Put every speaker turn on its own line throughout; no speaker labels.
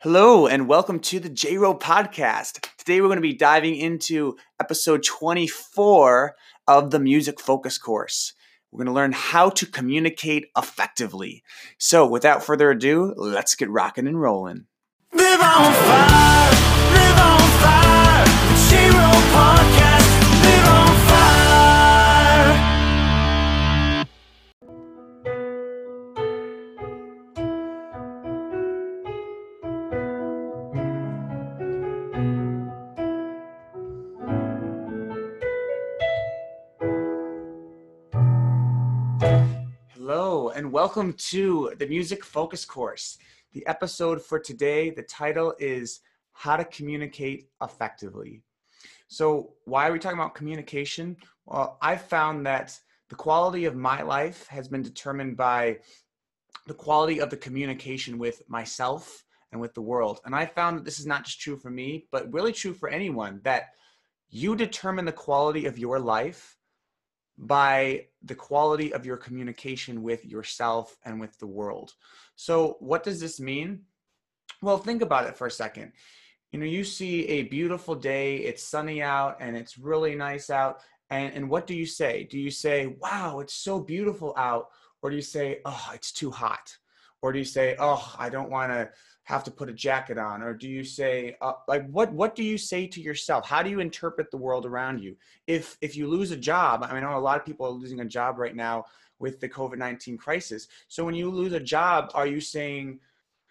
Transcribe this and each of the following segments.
Hello, and welcome to the JRo podcast. Today, we're going to be diving into episode 24 of the Music Focus course. We're going to learn how to communicate effectively. So, without further ado, let's get rocking and rolling. Live on fire, live on fire, JRo podcast, welcome to the Music Focus course. The episode for today, the title is How to Communicate Effectively. So, why are we talking about communication? Well, I've found that the quality of my life has been determined by the quality of the communication with myself and with the world. And I found that this is not just true for me, but really true for anyone that you determine the quality of your life by the quality of your communication with yourself and with the world. So, what does this mean? Well, think about it for a second. You know, you see a beautiful day, it's sunny out and it's really nice out. And, and what do you say? Do you say, wow, it's so beautiful out? Or do you say, oh, it's too hot? Or do you say, oh, I don't want to have to put a jacket on or do you say uh, like what what do you say to yourself? How do you interpret the world around you? If if you lose a job i mean know a lot of people are losing a job right now with the covid-19 crisis. So when you lose a job are you saying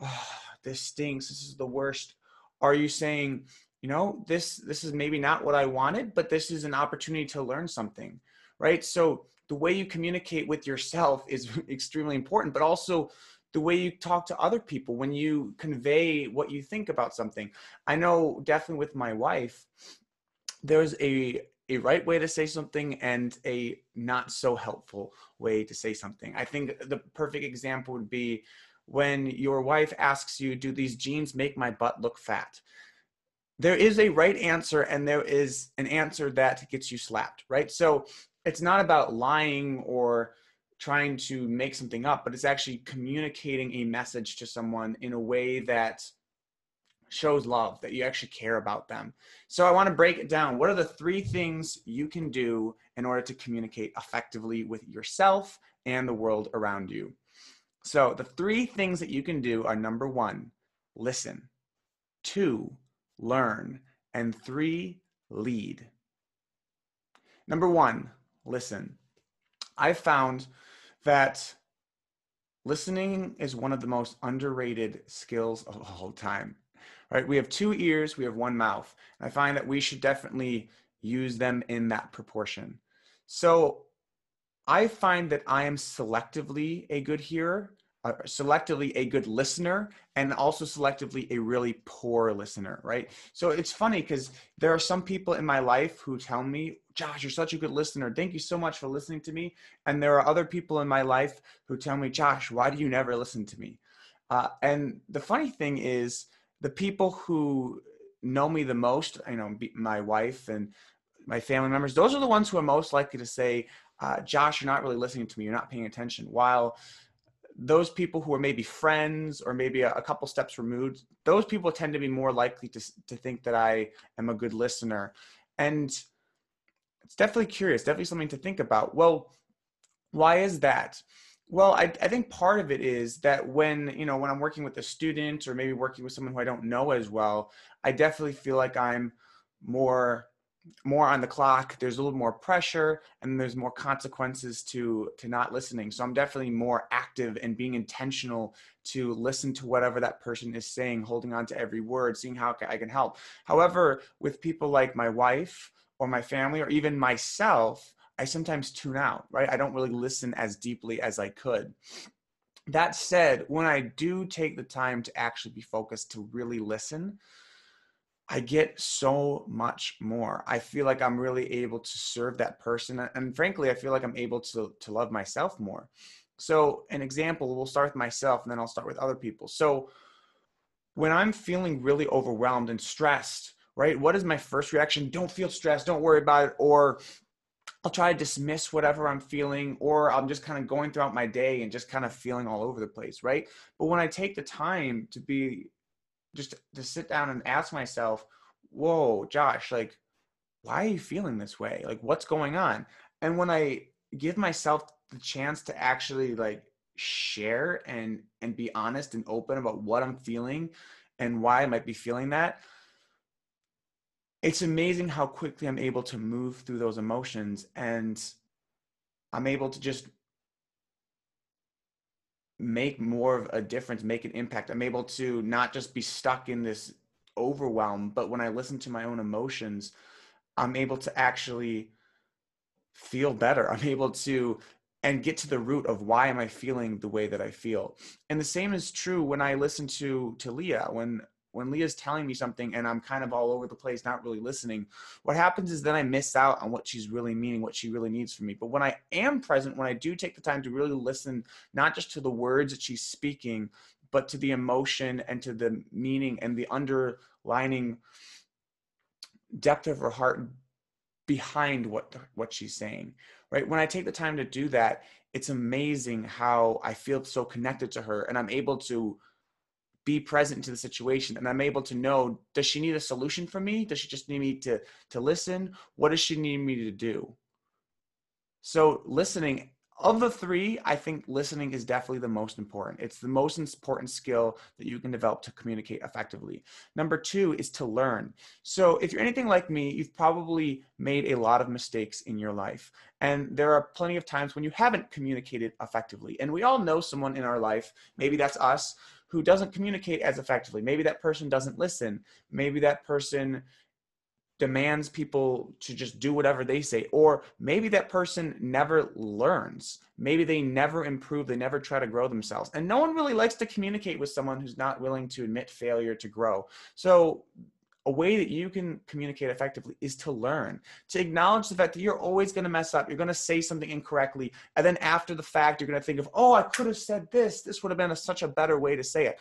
oh, this stinks. This is the worst are you saying you know this this is maybe not what i wanted but this is an opportunity to learn something right? So the way you communicate with yourself is extremely important but also the way you talk to other people when you convey what you think about something. I know definitely with my wife there's a a right way to say something and a not so helpful way to say something. I think the perfect example would be when your wife asks you do these jeans make my butt look fat? There is a right answer and there is an answer that gets you slapped right? So it's not about lying or trying to make something up, but it's actually communicating a message to someone in a way that shows love, that you actually care about them. So I want to break it down. What are the three things you can do in order to communicate effectively with yourself and the world around you? So the three things that you can do are number one, listen, two, learn, and three, lead. Number one, listen. I found that listening is one of the most underrated skills of all time. Right? We have two ears, we have one mouth. I find that we should definitely use them in that proportion. So I find that I am selectively a good hearer uh, selectively a good listener and also selectively a really poor listener, right? So it's funny because there are some people in my life who tell me, Josh, you're such a good listener. Thank you so much for listening to me. And there are other people in my life who tell me, Josh, why do you never listen to me? Uh, and the funny thing is, the people who know me the most, you know, my wife and my family members, those are the ones who are most likely to say, uh, Josh, you're not really listening to me. You're not paying attention. While those people who are maybe friends or maybe a, a, couple steps removed, those people tend to be more likely to, to think that I am a good listener. And it's definitely curious, definitely something to think about. Well, why is that? Well, I, I think part of it is that when, you know, when I'm working with a student or maybe working with someone who I don't know as well, I definitely feel like I'm more more on the clock there's a little more pressure and there's more consequences to to not listening. So i'm definitely more active and being intentional to listen to whatever that person is saying holding on to every word seeing how i can help. However with people like my wife or my family or even myself i sometimes tune out right? I don't really listen as deeply as i could. That said when i do take the time to actually be focused to really listen I get so much more. I feel like I'm really able to serve that person. And frankly, I feel like I'm able to, to love myself more. So, an example, we'll start with myself and then I'll start with other people. So, when I'm feeling really overwhelmed and stressed, right, what is my first reaction? Don't feel stressed, don't worry about it. Or I'll try to dismiss whatever I'm feeling, or I'm just kind of going throughout my day and just kind of feeling all over the place, right? But when I take the time to be just to sit down and ask myself, whoa, Josh, like, why are you feeling this way? Like, what's going on? And when I give myself the chance to actually like share and and be honest and open about what I'm feeling and why I might be feeling that, it's amazing how quickly I'm able to move through those emotions and I'm able to just make more of a difference, make an impact. I'm able to not just be stuck in this overwhelm, but when I listen to my own emotions, I'm able to actually feel better. I'm able to and get to the root of why am I feeling the way that I feel. And the same is true when I listen to to Leah when when Leah's telling me something and I'm kind of all over the place, not really listening, what happens is then I miss out on what she's really meaning, what she really needs from me. But when I am present, when I do take the time to really listen, not just to the words that she's speaking, but to the emotion and to the meaning and the underlining depth of her heart behind what what she's saying right when i take the time to do that it's amazing how i feel so connected to her and i'm able to be present to the situation and i'm able to know does she need a solution from me does she just need me to to listen what does she need me to do so listening of the three, I think listening is definitely the most important. It's the most important skill that you can develop to communicate effectively. Number two is to learn. So, if you're anything like me, you've probably made a lot of mistakes in your life. And there are plenty of times when you haven't communicated effectively. And we all know someone in our life, maybe that's us, who doesn't communicate as effectively. Maybe that person doesn't listen. Maybe that person demands people to just do whatever they say. Or maybe that person never learns. Maybe they never improve. They never try to grow themselves. And no one really likes to communicate with someone who's not willing to admit failure to grow. So a way that you can communicate effectively is to learn to acknowledge the fact that you're always going to mess up you're going to say something incorrectly and then after the fact you're going to think of oh i could have said this this would have been a, such a better way to say it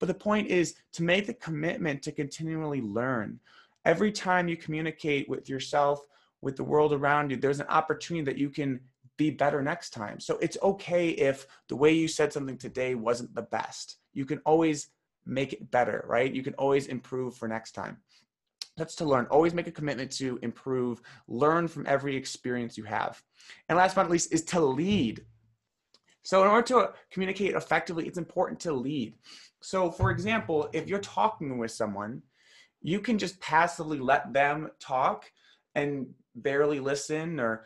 but the point is to make the commitment to continually learn every time you communicate with yourself, with the world around you, there's an opportunity that you can be better next time. So it's okay if the way you said something today wasn't the best. You can always make it better, right? You can always improve for next time. That's to learn. Always make a commitment to improve. Learn from every experience you have. And last but not least is to lead. So, in order to communicate effectively, it's important to lead. So, for example, if you're talking with someone you can just passively let them talk and barely listen or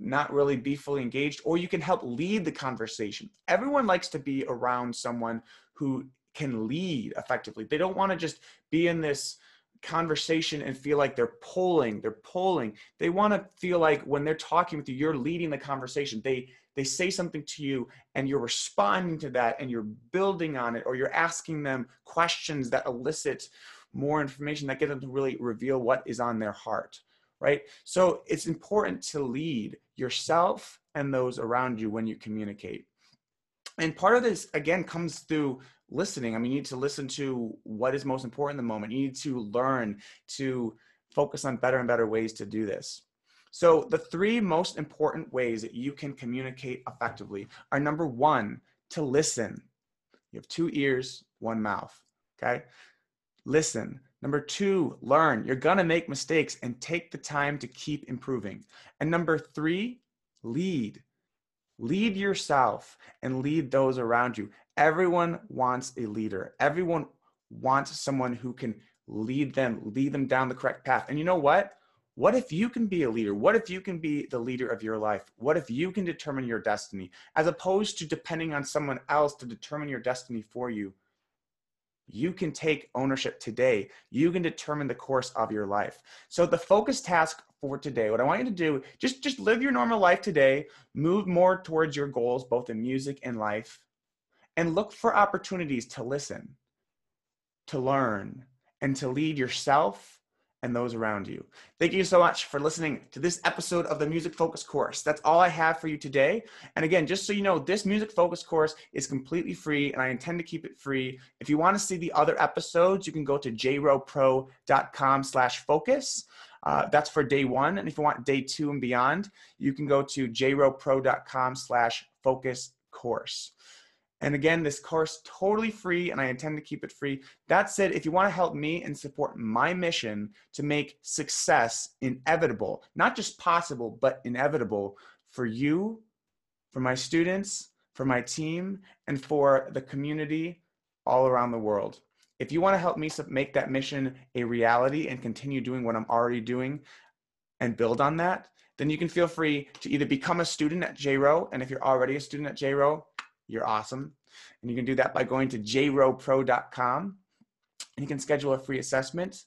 not really be fully engaged, or you can help lead the conversation. Everyone likes to be around someone who can lead effectively. They don't want to just be in this conversation and feel like they're pulling, they're pulling. They want to feel like when they're talking with you, you're leading the conversation. They they say something to you and you're responding to that and you're building on it or you're asking them questions that elicit more information that get them to really reveal what is on their heart right so it's important to lead yourself and those around you when you communicate and part of this again comes through listening i mean you need to listen to what is most important in the moment you need to learn to focus on better and better ways to do this so the three most important ways that you can communicate effectively are number one to listen you have two ears one mouth okay listen. Number two, learn. You're going to make mistakes and take the time to keep improving. And number three, lead. Lead yourself and lead those around you. Everyone wants a leader. Everyone wants someone who can lead them, lead them down the correct path. And you know what? What if you can be a leader? What if you can be the leader of your life? What if you can determine your destiny as opposed to depending on someone else to determine your destiny for you? you can take ownership today. You can determine the course of your life. So the focus task for today, what I want you to do, just just live your normal life today, move more towards your goals both in music and life, and look for opportunities to listen, to learn, and to lead yourself and those around you. Thank you so much for listening to this episode of the Music Focus course. That's all I have for you today. And again, just so you know, this Music Focus course is completely free and I intend to keep it free. If you want to see the other episodes, you can go to jropro.com slash focus. Uh, that's for day one. And if you want day two and beyond, you can go to jropro.com slash focus course. And again, this course totally free and I intend to keep it free. That said, if you want to help me and support my mission to make success inevitable, not just possible, but inevitable for you, for my students, for my team, and for the community all around the world. If you want to help me make that mission a reality and continue doing what I'm already doing and build on that, then you can feel free to either become a student at JRo. And if you're already a student at JRo, you're awesome. And you can do that by going to jropro.com and you can schedule a free assessment.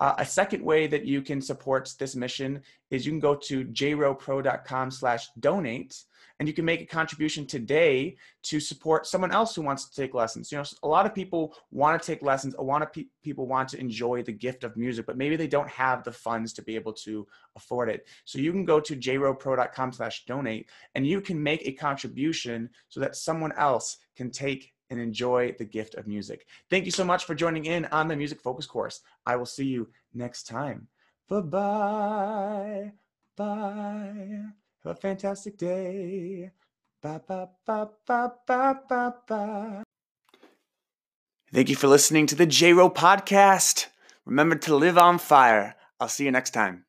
Uh, a second way that you can support this mission is you can go to jropro.com slash donate and you can make a contribution today to support someone else who wants to take lessons. You know, a lot of people want to take lessons. A lot of pe- people want to enjoy the gift of music, but maybe they don't have the funds to be able to afford it. So you can go to jropro.com slash donate and you can make a contribution so that someone else can take and enjoy the gift of music. Thank you so much for joining in on the Music Focus course. I will see you next time. Bye-bye. Bye. Have a fantastic day. Ba, ba, ba, ba, ba, ba, ba. Thank you for listening to the JRo podcast. Remember to live on fire. I'll see you next time.